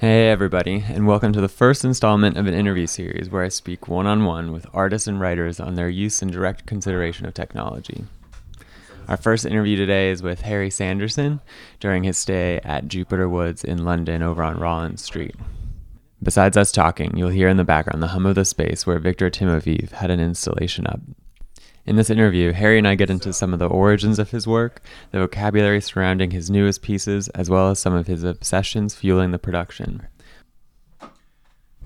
Hey, everybody, and welcome to the first installment of an interview series where I speak one on one with artists and writers on their use and direct consideration of technology. Our first interview today is with Harry Sanderson during his stay at Jupiter Woods in London over on Rollins Street. Besides us talking, you'll hear in the background the hum of the space where Victor Timofeev had an installation up. In this interview, Harry and I get into some of the origins of his work, the vocabulary surrounding his newest pieces, as well as some of his obsessions fueling the production.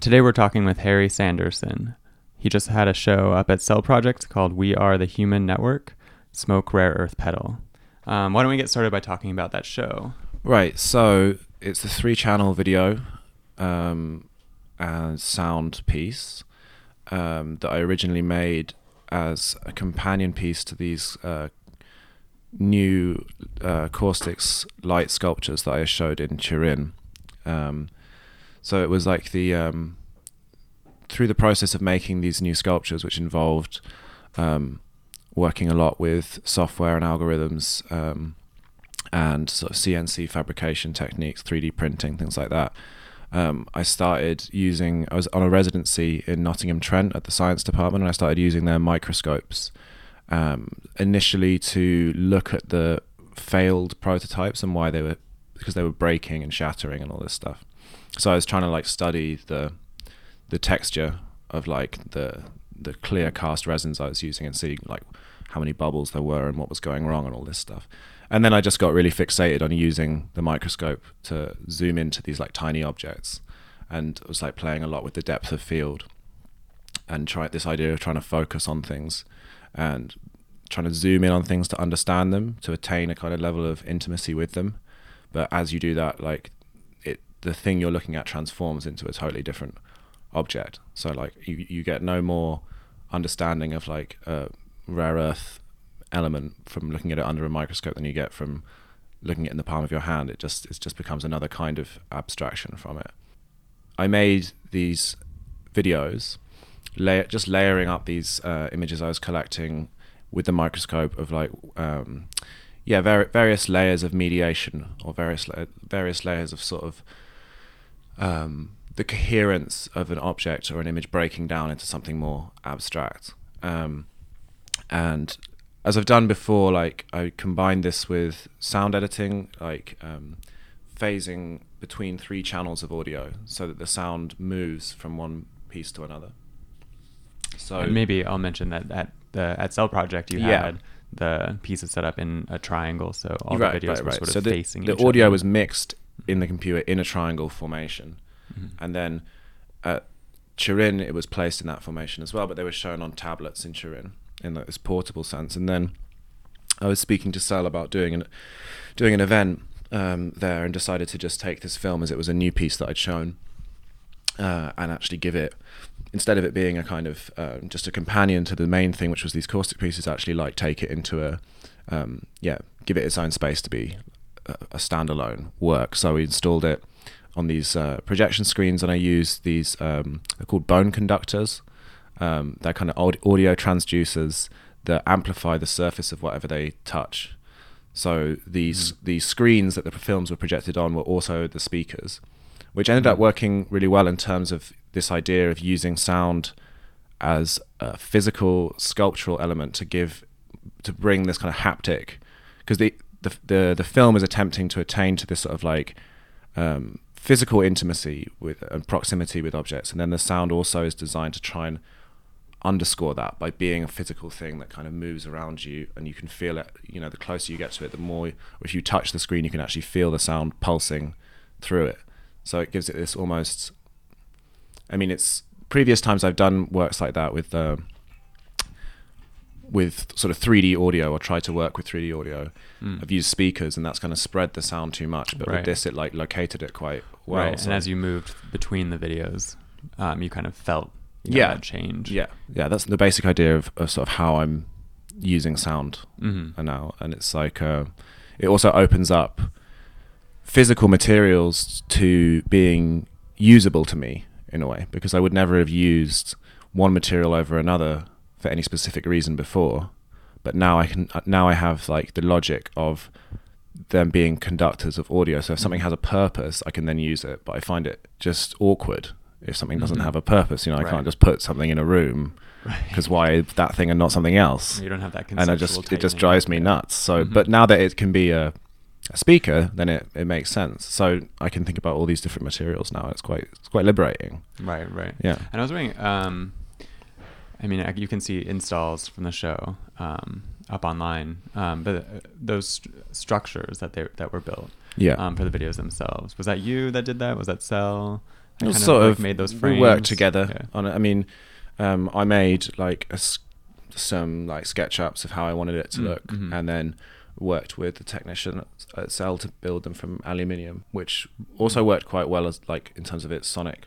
Today we're talking with Harry Sanderson. He just had a show up at Cell Project called We Are the Human Network Smoke Rare Earth Petal. Um, why don't we get started by talking about that show? Right, so it's a three channel video um, and sound piece um, that I originally made as a companion piece to these uh, new uh, caustics light sculptures that I showed in Turin. Um, so it was like the um, through the process of making these new sculptures, which involved um, working a lot with software and algorithms um, and sort of CNC fabrication techniques, 3D printing, things like that um, I started using, I was on a residency in Nottingham Trent at the science department, and I started using their microscopes um, initially to look at the failed prototypes and why they were, because they were breaking and shattering and all this stuff. So I was trying to like study the the texture of like the the clear cast resins I was using and see like how many bubbles there were and what was going wrong and all this stuff and then I just got really fixated on using the microscope to zoom into these like tiny objects, and it was like playing a lot with the depth of field, and try this idea of trying to focus on things, and trying to zoom in on things to understand them to attain a kind of level of intimacy with them. But as you do that, like it, the thing you're looking at transforms into a totally different object. So like you you get no more understanding of like a rare earth element from looking at it under a microscope than you get from looking at it in the palm of your hand. It just it just becomes another kind of abstraction from it. I made these videos, lay, just layering up these uh, images I was collecting with the microscope of like um, yeah var- various layers of mediation or various la- various layers of sort of um, the coherence of an object or an image breaking down into something more abstract. Um, and as I've done before, like I combine this with sound editing, like um, phasing between three channels of audio, so that the sound moves from one piece to another. So and maybe I'll mention that at the at Cell Project you yeah. had the pieces set up in a triangle, so all right, the videos right, were right. sort of so the, facing. The audio other. was mixed in the computer in a triangle formation, mm-hmm. and then at Turin it was placed in that formation as well, but they were shown on tablets in Turin in this portable sense. And then I was speaking to Cell about doing an doing an event um, there, and decided to just take this film as it was a new piece that I'd shown, uh, and actually give it instead of it being a kind of uh, just a companion to the main thing, which was these caustic pieces, actually like take it into a um, yeah, give it its own space to be a, a standalone work. So we installed it on these uh, projection screens, and I used these um, they're called bone conductors um, they're kind of audio transducers that amplify the surface of whatever they touch. So these mm. these screens that the films were projected on were also the speakers, which ended up working really well in terms of this idea of using sound as a physical sculptural element to give to bring this kind of haptic because the, the the the film is attempting to attain to this sort of like um, physical intimacy with and proximity with objects, and then the sound also is designed to try and underscore that by being a physical thing that kind of moves around you and you can feel it you know the closer you get to it the more if you touch the screen you can actually feel the sound pulsing through it so it gives it this almost i mean it's previous times i've done works like that with uh, with sort of 3d audio or try to work with 3d audio mm. i've used speakers and that's kind of spread the sound too much but right. with this it like located it quite well right. So and as you moved between the videos um, you kind of felt you know, yeah change yeah yeah that's the basic idea of, of sort of how i'm using sound mm-hmm. now and it's like uh, it also opens up physical materials to being usable to me in a way because i would never have used one material over another for any specific reason before but now i can now i have like the logic of them being conductors of audio. So if something has a purpose, I can then use it. But I find it just awkward if something doesn't Mhm. have a purpose. You know, I Right. can't just put something in a room Right. because why that thing and not something else? you don't have that and I just it just drives me nuts. So, Mhm. but now that it can be a, a speaker, then it, it makes sense. So I can think about all these different materials now. It's quite it's quite liberating. Right, right. Yeah. And I was wondering, um, I mean, you can see installs from the show um, up online, um, but uh, those st- structures that they that were built Yeah. um, for the videos themselves was that you that did that? Was that Cell? Was kind sort like, of made those We worked together Yeah. on it. I mean, um, I made like a some like sketch ups of how I wanted it to Mm, look, mhm. and then worked with the technician at, Cell to build them from aluminium, which also worked quite well as like in terms of its sonic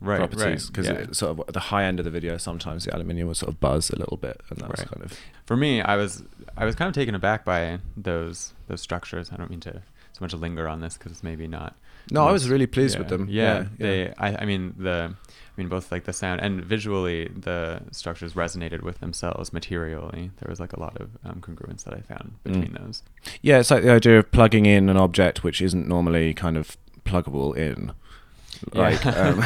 Right, properties right. because yeah. it sort of at the high end of the video sometimes the aluminium would sort of buzz a little bit and that was kind of For me, I was I was kind of taken aback by those those structures. I don't mean to so much linger on this because it's maybe not. No I was really pleased yeah, with them Yeah, yeah, they. I, I mean the. I mean both like the sound and visually the structures resonated with themselves materially. There was like a lot of um, congruence that I found Mm. between those. yeah it's like the idea of plugging in an object which isn't normally kind of pluggable in like Yeah. um,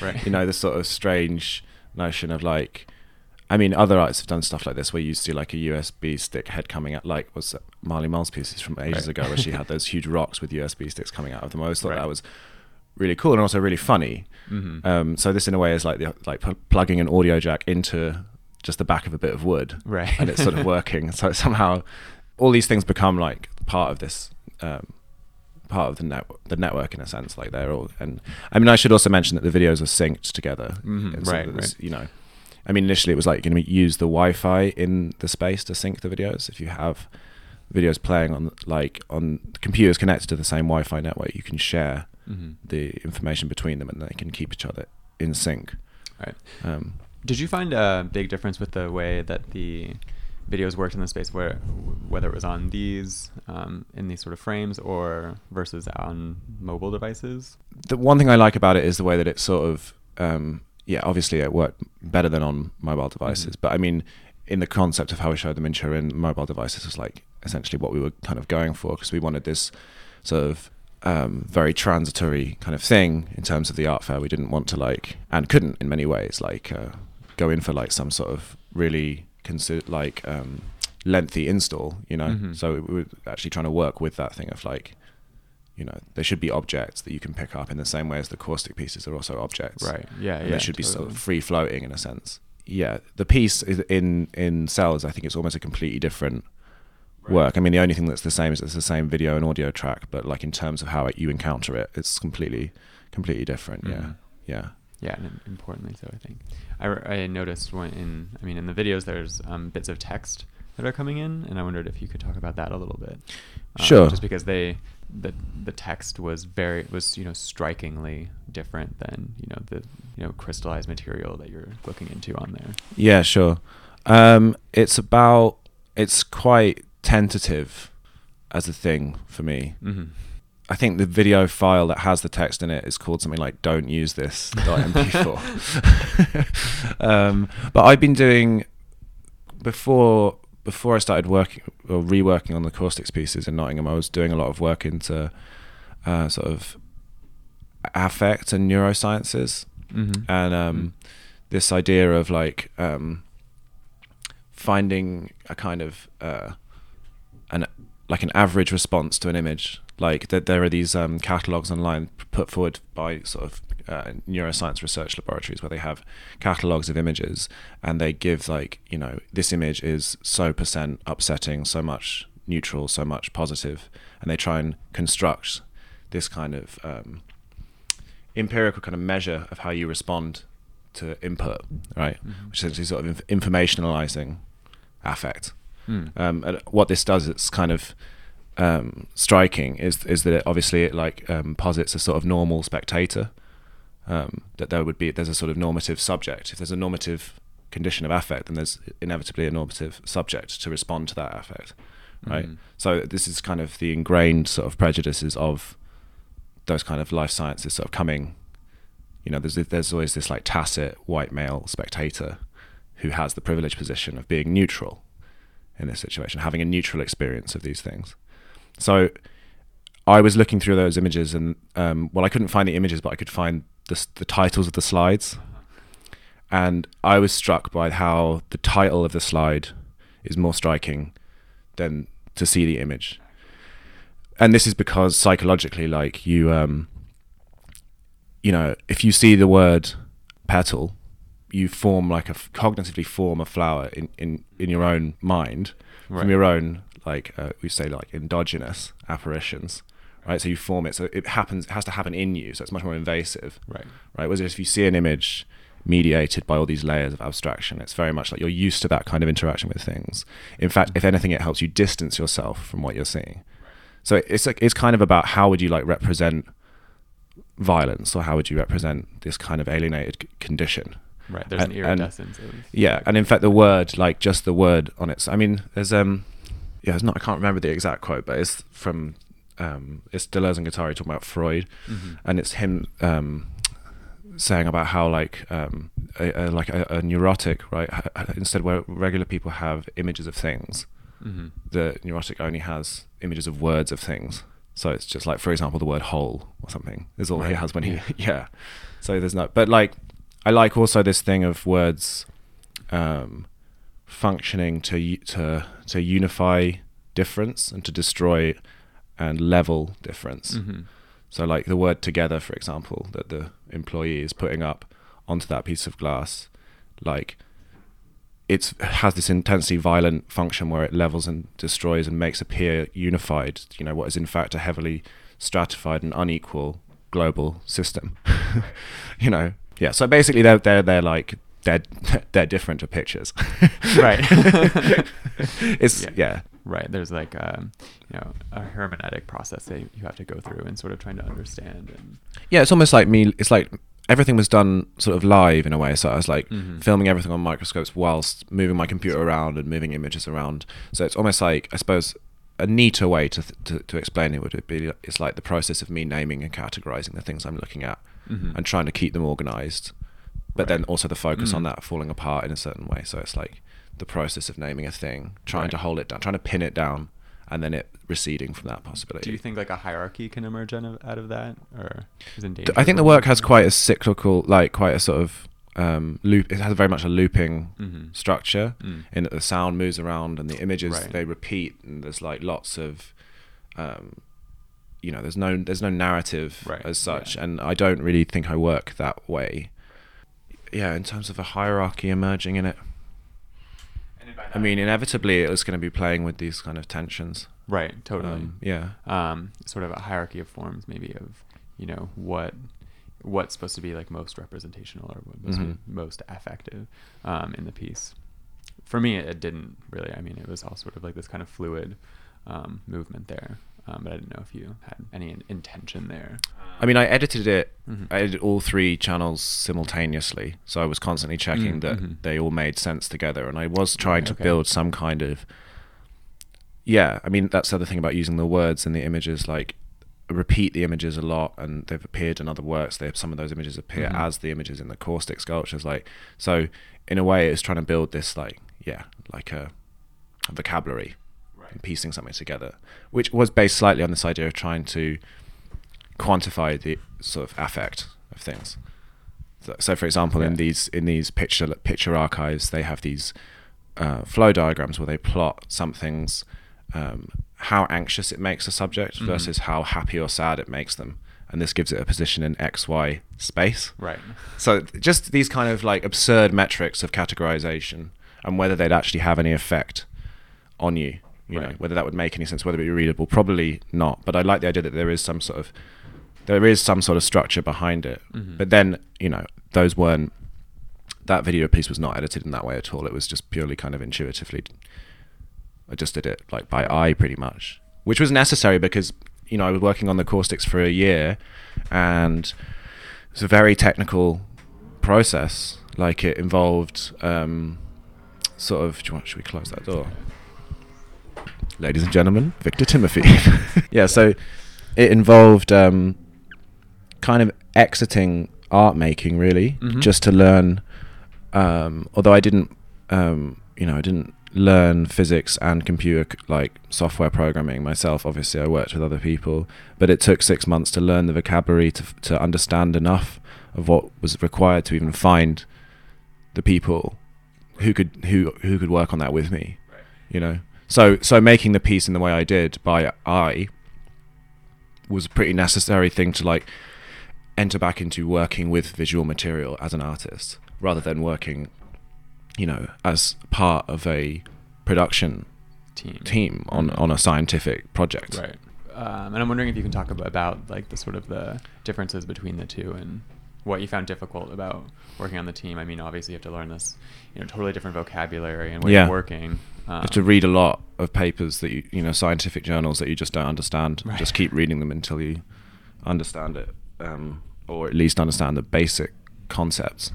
Right. you know this sort of strange notion of like I mean, other artists have done stuff like this where you see like a USB stick head coming out, like was Marlie Mul's pieces from ages Right. ago, where she had those huge rocks with USB sticks coming out of them. I always thought Right. that was really cool and also really funny. hmm Um, so this, in a way, is like the like pl- plugging an audio jack into just the back of a bit of wood, Right. and it's sort of working. So somehow, all these things become like part of this. Um, part of the net the network in a sense like they're all and i mean i should also mention that the videos are synced together Mhm, right, right. you know i mean initially it was like you're going to use the wi-fi in the space to sync the videos if you have videos playing on like on computers connected to the same wi-fi network you can share hmm the information between them and they can keep each other in sync Right. um, Did you find a big difference with the way that the videos worked in the space, where whether it was on these um, in these sort of frames or versus on mobile devices? the one thing I like about it is the way that it sort of, um, yeah, obviously it worked better than on mobile devices. Mhm. But I mean, in the concept of how we showed them in Turin, mobile devices was like essentially what we were kind of going for because we wanted this sort of um, very transitory kind of thing in terms of the art fair. We didn't want to like, and couldn't in many ways, like uh, go in for like some sort of really consider like um, lengthy install, you know. Mhm. So we were actually trying to work with that thing of like you know, there should be objects that you can pick up in the same way as the caustic pieces are also objects. Right. Yeah. And yeah. they should be sort of free floating in a sense. Yeah. The piece is in in cells, I think it's almost a completely different Right. work. I mean, the only thing that's the same is it's the same video and audio track, but like in terms of how it, you encounter it, it's completely completely different. Yeah. Mhm. Yeah. Yeah, and importantly so, I think. i, I noticed when in, I mean, in the videos, there's um, bits of text that are coming in, and I wondered if you could talk about that a little bit. Um, Sure. Just because they, the the text was very was you know strikingly different than you know the you know crystallized material that you're looking into on there. Yeah, sure. Um, it's about it's quite tentative as a thing for me. Mm-hmm. I think the video file that has the text in it is called something like "Don't use this." .mp4. um, but I've been doing before before I started working or reworking on the caustics pieces in Nottingham. I was doing a lot of work into uh, sort of affect and neurosciences, Mm-hmm. and um, this idea of like um, finding a kind of uh, an like an average response to an image. Like that, there are these um, catalogs online put forward by sort of uh, neuroscience research laboratories where they have catalogs of images and they give like you know this image is so percent upsetting, so much neutral, so much positive, and they try and construct this kind of um, empirical kind of measure of how you respond to input, right? Mhm. Which is essentially sort of inf- informationalizing affect. Mm. Um, and what this does, it's kind of um, striking, is is that it obviously it like um, posits a sort of normal spectator. Um, that there would be there's a sort of normative subject. If there's a normative condition of affect, then there's inevitably a normative subject to respond to that affect, right? Mhm. So this is kind of the ingrained sort of prejudices of those kind of life sciences sort of coming. You know, there's there's always this like tacit white male spectator who has the privileged position of being neutral in this situation, having a neutral experience of these things. So I was looking through those images, and um, well, I couldn't find the images, but I could find the, the titles of the slides, and I was struck by how the title of the slide is more striking than to see the image. And this is because psychologically, like you, um, you know, if you see the word petal, you form like a cognitively form a flower in, in, in your own mind Right. from your own like uh, we say like endogenous apparitions, right? So you form it, so it happens. It has to happen in you, so it's much more invasive, Right. right? Whereas if you see an image mediated by all these layers of abstraction, it's very much like you're used to that kind of interaction with things. In fact, if anything, it helps you distance yourself from what you're seeing. So it's like it's kind of about how would you like represent violence, or how would you represent this kind of alienated c- condition? Right. There's an And- and- iridescence. of, Yeah, and in fact, the word, like just the word on its, I mean, there's um, yeah, it's not. I can't remember the exact quote, but it's from um, it's Deleuze and Guattari talking about Freud, Mhm. and it's him um, saying about how like um, a, a, like a, a neurotic, right? Instead, where regular people have images of things, Mhm. the neurotic only has images of words of things. So it's just like, for example, the word whole or something is all he has when he, Yeah. yeah. So there's no, but like, I like also this thing of words um, functioning to to to unify difference and to destroy and level difference. Mhm. So like the word together, for example, that the employee is putting up onto that piece of glass, like it has this intensely violent function where it levels and destroys and makes appear unified, you know, what is in fact a heavily stratified and unequal global system. you know. Yeah. So basically they're they're they're like they're they're different to pictures. Right. it's Yeah. yeah. Right. There's like um, you know a hermeneutic process that you have to go through and sort of trying to understand and Yeah, it's almost like me. It's like everything was done sort of live in a way. So I was like Mhm. filming everything on microscopes whilst moving my computer around and moving images around. So it's almost like I suppose a neater way to to, to explain it would be it's like the process of me naming and categorizing the things I'm looking at Mhm. and trying to keep them organized, but then also the focus on Mhm. that falling apart in a certain way. So it's like the process of naming a thing, trying Right. to hold it down, trying to pin it down, and then it receding from that possibility. Do you think like a hierarchy can emerge out of, that, or is in danger? I think the work has quite a cyclical, like quite a sort of um, loop. It has very much a looping Mhm. structure Mm. in that the sound moves around and the images Right. they repeat, and there's like lots of, um, you know, there's no there's no narrative Right, as such, yeah. and I don't really think I work that way. Yeah, in terms of a hierarchy emerging in it. I mean, inevitably, it was going to be playing with these kind of tensions. Right. Totally. Um, yeah. um, sort of a hierarchy of forms, maybe of you know what what's supposed to be like most representational or most, Mhm. most effective um, in the piece. For me, it didn't really. I mean, it was all sort of like this kind of fluid um, movement there, um, but I didn't know if you had any intention there. I mean, I edited it. Mhm. I edited all three channels simultaneously, so I was constantly checking Mm, that mhm. they all made sense together, and I was trying to okay. build some kind of. Yeah, I mean that's the other thing about using the words and the images. Like, repeat the images a lot, and they've appeared in other works. They some of those images appear Mhm. as the images in the caustic sculptures. Like, so in a way, it's trying to build this like yeah, like a, a vocabulary and piecing something together, which was based slightly on this idea of trying to quantify the sort of affect of things. So, so for example, in these in these picture picture archives, they have these uh, flow diagrams where they plot something's um, how anxious it makes a subject Mhm. versus how happy or sad it makes them, and this gives it a position in X Y space. Right. So just these kind of like absurd metrics of categorization and whether they'd actually have any effect on you, you know, whether that would make any sense, whether it be readable, probably not. But I like the idea that there is some sort of there is some sort of structure behind it. Mhm. But then, you know, those weren't that video piece was not edited in that way at all. It was just purely kind of intuitively I just did it like by eye pretty much. Which was necessary because, you know, I was working on the caustics for a year and it's a very technical process. Like it involved um, sort of. Do you want? Should we close that door? Ladies and gentlemen, Victor Timofeev. yeah, so it involved um, kind of exiting art making, really, Mhm. just to learn. Um, although I didn't, um, you know, I didn't learn physics and computer like software programming myself. Obviously, I worked with other people, but it took six months to learn the vocabulary to to understand enough of what was required to even find the people who could who who could work on that with me. You know, so so making the piece in the way I did by eye was a pretty necessary thing to like enter back into working with visual material as an artist rather than working you know as part of a production Team. team on on a scientific project Right. Um, and I'm wondering if you can talk about, about like the sort of the differences between the two and what you found difficult about working on the team. I mean, obviously you have to learn this, you know, totally different vocabulary and way Yeah. of working. Um, you have to read a lot of papers that you you know scientific journals that you just don't understand Right. just keep reading them until you understand it um, or at least understand the basic concepts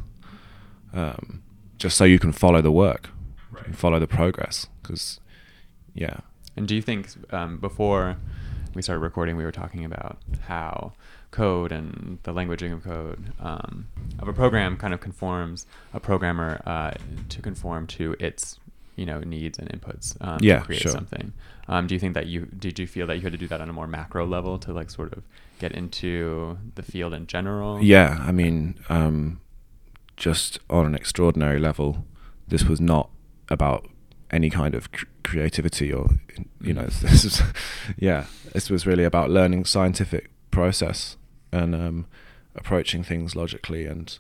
um, just so you can follow the work and follow the progress because yeah And do you think um, before we started recording, we were talking about how code and the languaging of code um, of a program kind of conforms a programmer uh, to conform to its you know needs and inputs um, Yeah, to create sure. something. Um, do you think that you did you feel that you had to do that on a more macro level to like sort of get into the field in general? Yeah, I mean, um, just on an extraordinary level, this was not about any kind of cr- creativity or, you know, this is, yeah, this was really about learning scientific process and um, approaching things logically and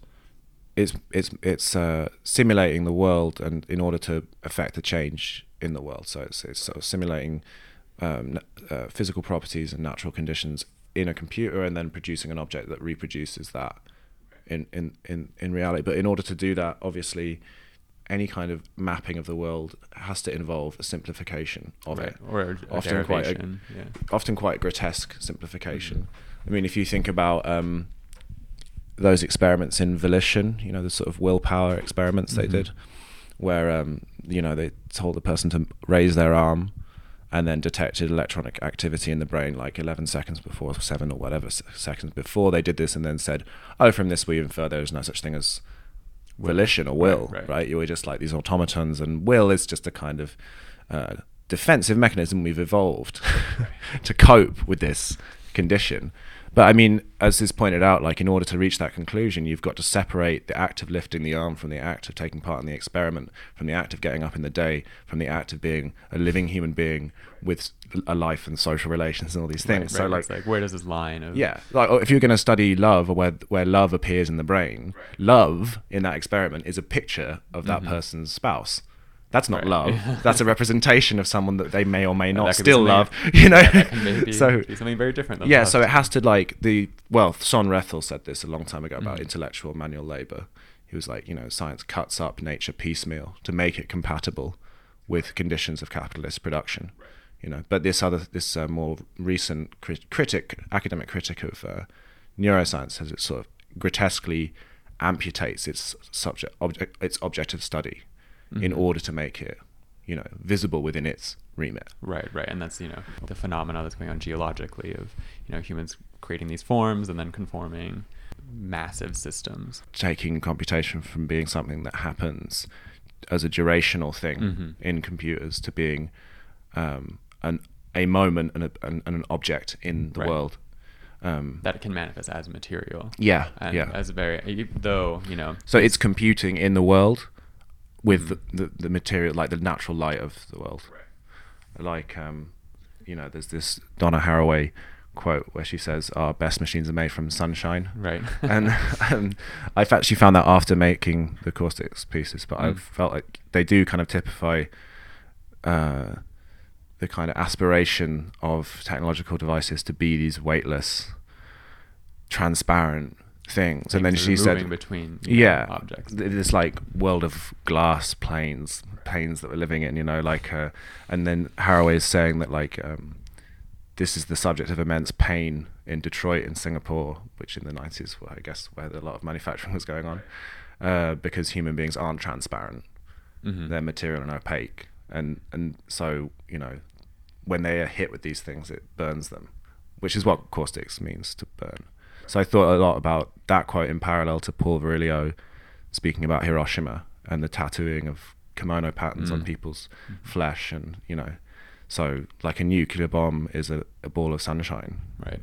it's it's it's uh, simulating the world and in order to affect a change in the world. So it's it's sort of simulating um, uh, physical properties and natural conditions in a computer and then producing an object that reproduces that in, in, in, in reality. But in order to do that, obviously, any kind of mapping of the world has to involve a simplification of right. it. or Often quite a- yeah. Often quite grotesque simplification. Mm-hmm. I mean, if you think about um, those experiments in volition, you know, the sort of willpower experiments they Mhm. did, where um, you know they told the person to raise their arm and then detected electronic activity in the brain like 11 seconds before, seven or whatever seconds before they did this, and then said, "Oh, from this we infer there is no such thing as volition or will, Right, right? right. You were just like these automatons, and will is just a kind of uh, defensive mechanism we've evolved to cope with this condition. But I mean, as is pointed out, like in order to reach that conclusion, you've got to separate the act of lifting the arm from the act of taking part in the experiment, from the act of getting up in the day, from the act of being a living human being with a life and social relations and all these things. Right, so right. like, like where does this line of yeah, like if you're going to study love or where where love appears in the brain, love in that experiment is a picture of that Mhm. person's spouse. That's not Right. love. That's a representation of someone that they may or may not that could be still love. You know, yeah, that can maybe so be something very different. than yeah, love. so it has to like the well, Sohn-Rethel said this a long time ago about Mhm. intellectual manual labor. He was like, you know, science cuts up nature piecemeal to make it compatible with conditions of capitalist production. You know, but this other this uh, more recent crit- critic, academic critic of uh, neuroscience, has it sort of grotesquely amputates its subject, object, its objective study in Mhm. order to make it, you know, visible within its remit. Right, right, and that's you know the phenomena that's going on geologically of you know humans creating these forms and then conforming massive systems. taking computation from being something that happens as a durational thing Mhm. in computers to being um, an a moment and, a, and, and an object in the Right. world. Um, That it can manifest as material. yeah, And yeah. as a very though you know so it's computing in the world with Mhm. the, the, the material, like the natural light of the world. Like, um, you know, there's this Donna Haraway quote where she says, "Our best machines are made from sunshine." right and um, I've actually found that after making the caustics pieces, but Mm. I've felt like they do kind of typify uh, the kind of aspiration of technological devices to be these weightless, transparent things. And then she said, between you know, yeah, objects. this like world of glass planes, planes that we're living in, you know, like, uh, and then Haraway is saying that like um, this is the subject of immense pain in Detroit and Singapore, which in the nineties were, I guess, where a lot of manufacturing was going on, uh, because human beings aren't transparent; Mhm. they're material and opaque, and and so you know, when they are hit with these things, it burns them, which is what caustics means to burn. So I thought a lot about that quote in parallel to Paul Virilio speaking about Hiroshima and the tattooing of kimono patterns on Mm. people's Mhm. flesh, and you know, so like a nuclear bomb is a, a ball of sunshine. Right.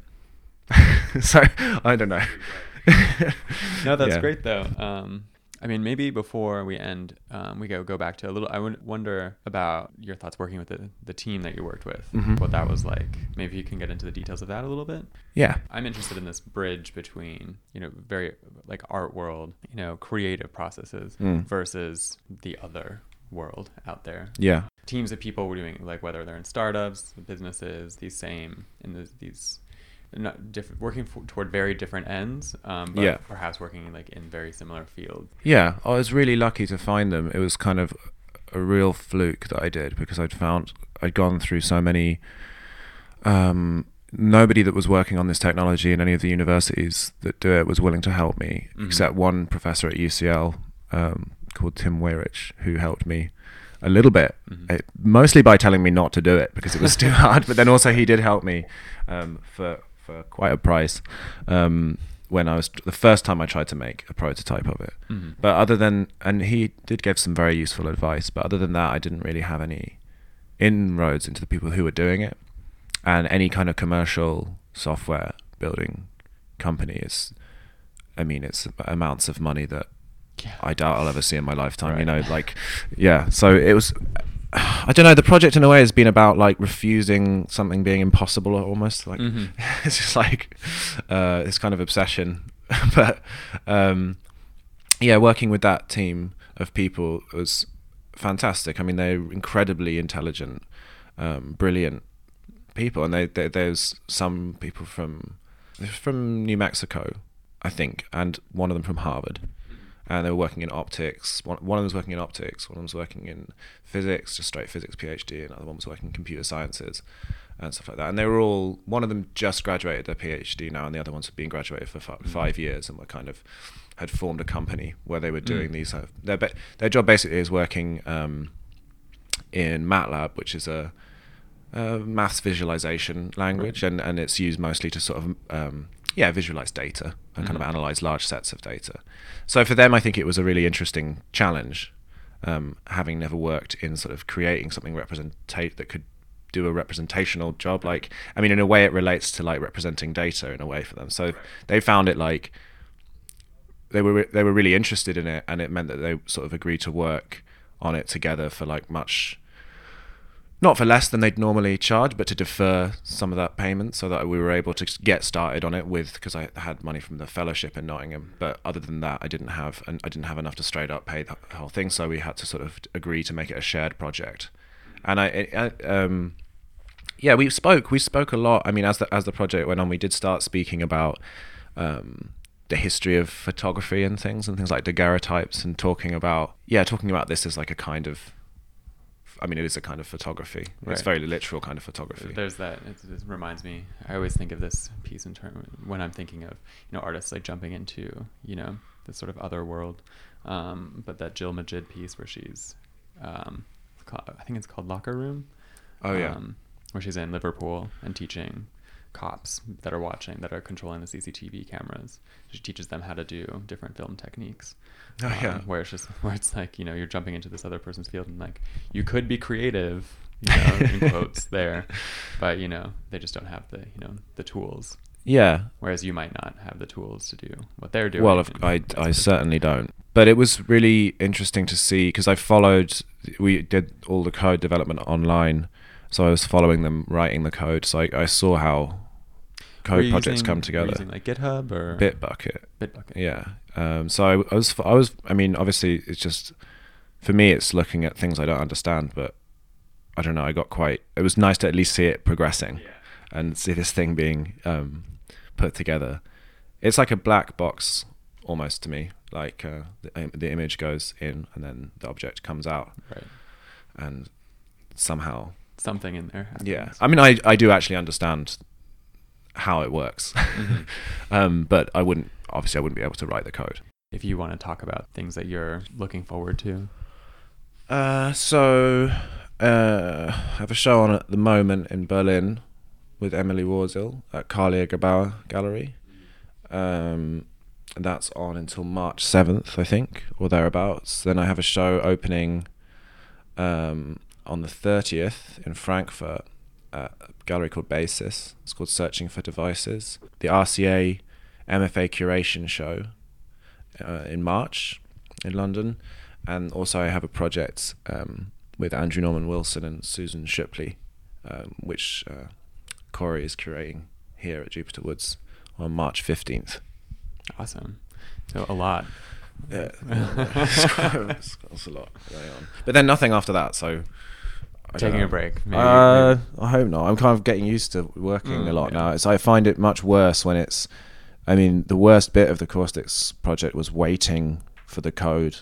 so I don't know. No, that's Yeah. great though. Um, I mean, maybe before we end, um, we go go back to a little. I would wonder about your thoughts working with the the team that you worked with. Mhm. What that was like. Maybe you can get into the details of that a little bit. Yeah. I'm interested in this bridge between you know very like art world, you know, creative processes Mm. versus the other world out there. Yeah. Teams of people were doing like whether they're in startups, businesses, these same in the, these not different working f- toward very different ends, um, but Yeah. perhaps working like in very similar fields. Yeah, I was really lucky to find them. It was kind of a real fluke that I did because I'd found I'd gone through so many. Um, nobody that was working on this technology in any of the universities that do it was willing to help me, Mhm. except one professor at UCL um, called Tim Weyrich, who helped me a little bit, Mhm. eh, mostly by telling me not to do it because it was too hard. But then also he did help me um, for for quite a price um, when I was the first time I tried to make a prototype of it. Mhm. But other than, and he did give some very useful advice. But other than that, I didn't really have any inroads into the people who were doing it, and any kind of commercial software building company is, I mean, it's amounts of money that Yeah. I doubt I'll ever see in my lifetime. You know, like, yeah. So it was. I don't know. The project, in a way, has been about like refusing something being impossible, almost. Like Mhm. it's just like uh, this kind of obsession. but um, yeah, working with that team of people was fantastic. I mean, they're incredibly intelligent, um, brilliant people, and they, they, there's some people from from New Mexico, I think, and one of them from Harvard. And they were working in optics. One, one of them was working in optics. One of them was working in physics, just straight physics PhD. and Another one was working in computer sciences and stuff like that. And they were all. One of them just graduated their PhD now, and the other ones had been graduated for Mhm. five years and were kind of had formed a company where they were doing Mm. these. Uh, their ba- their job basically is working um, in MATLAB, which is a, a maths visualization language, Right. and, and it's used mostly to sort of um, yeah visualize data and kind of Mhm. analyze large sets of data. So for them, I think it was a really interesting challenge, um, having never worked in sort of creating something representate that could do a representational job. Like, I mean, in a way, it relates to like representing data in a way for them. So they found it like they were re- they were really interested in it, and it meant that they sort of agreed to work on it together for like much. Not for less than they'd normally charge, but to defer some of that payment so that we were able to get started on it with because I had money from the fellowship in Nottingham. But other than that, I didn't have and I didn't have enough to straight up pay the whole thing. So we had to sort of agree to make it a shared project. And I, I um, yeah, we spoke. We spoke a lot. I mean, as the as the project went on, we did start speaking about um, the history of photography and things, and things like daguerreotypes, and talking about yeah, talking about this as like a kind of. I mean, it is a kind of photography. It's very literal kind of photography. There's that. It, it reminds me. I always think of this piece in term when I'm thinking of you know artists like jumping into you know this sort of other world. Um, but that Jill Magid piece where she's, um, I think it's called Locker Room. Oh, yeah. Um, where she's in Liverpool and teaching cops that are watching that are controlling the CCTV cameras. She teaches them how to do different film techniques. Oh, um, yeah. Where it's just where it's like you know you're jumping into this other person's field and like you could be creative, you know, in quotes there, but you know they just don't have the you know the tools. yeah. Whereas you might not have the tools to do what they're doing. Well, I, I certainly don't. But it was really interesting to see because I followed. We did all the code development online, so I was following them writing the code. So I, I saw how Were code projects using- come together. Using like GitHub or Bitbucket. Bitbucket. Yeah. Um, so I, I was. I was. I mean, obviously, it's just for me. It's looking at things I don't understand, but I don't know. I got quite. It was nice to at least see it progressing, and see this thing being um, put together. It's like a black box almost to me. Like uh, the, the image goes in, and then the object comes out, Right. and somehow Something in there. yeah. happens. I mean, I I do actually understand how it works, Mhm. um, but I wouldn't. Obviously, I wouldn't be able to write the code. if you want to talk about things that you're looking forward to. Uh, so uh, I have a show on at the moment in Berlin with Emily Warzel at Carlier Gebauer Gallery. Um, and that's on until March seventh, I think, or thereabouts. Then I have a show opening um, on the 30th in Frankfurt at a gallery called Basis. It's called Searching for Devices. The RCA MFA curation show uh, in March in London. And also, I have a project um, with Andrew Norman Wilson and Susan Shipley, um, which uh, Corey is curating here at Jupiter Woods on March 15th. Awesome. So a lot. Yeah, it's, it's a lot going on. But then nothing after that, so. I Taking a break, maybe- uh, maybe. I hope not. I'm kind of getting used to working Mm, a lot yeah. now. It's, I find it much worse when it's. I mean, the worst bit of the Caustics project was waiting for the code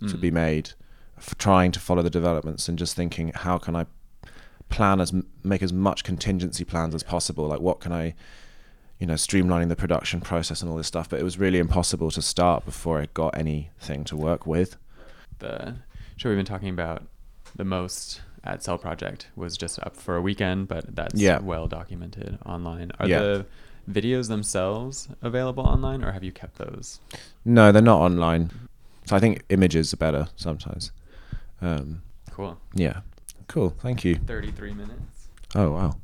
to Mm. be made, for trying to follow the developments, and just thinking, how can I plan as make as much contingency plans as possible? Like, what can I, you know, streamlining the production process and all this stuff. But it was really impossible to start before I got anything to work with. the show we've been talking about the most at Cell Project was just up for a weekend, but that's Yeah. well documented online. Are Yeah. the videos themselves available online, or have you kept those? No, they're not online. So I think images are better sometimes. Um, Cool. yeah. Cool. Thank you. Thirty-three minutes. Oh wow.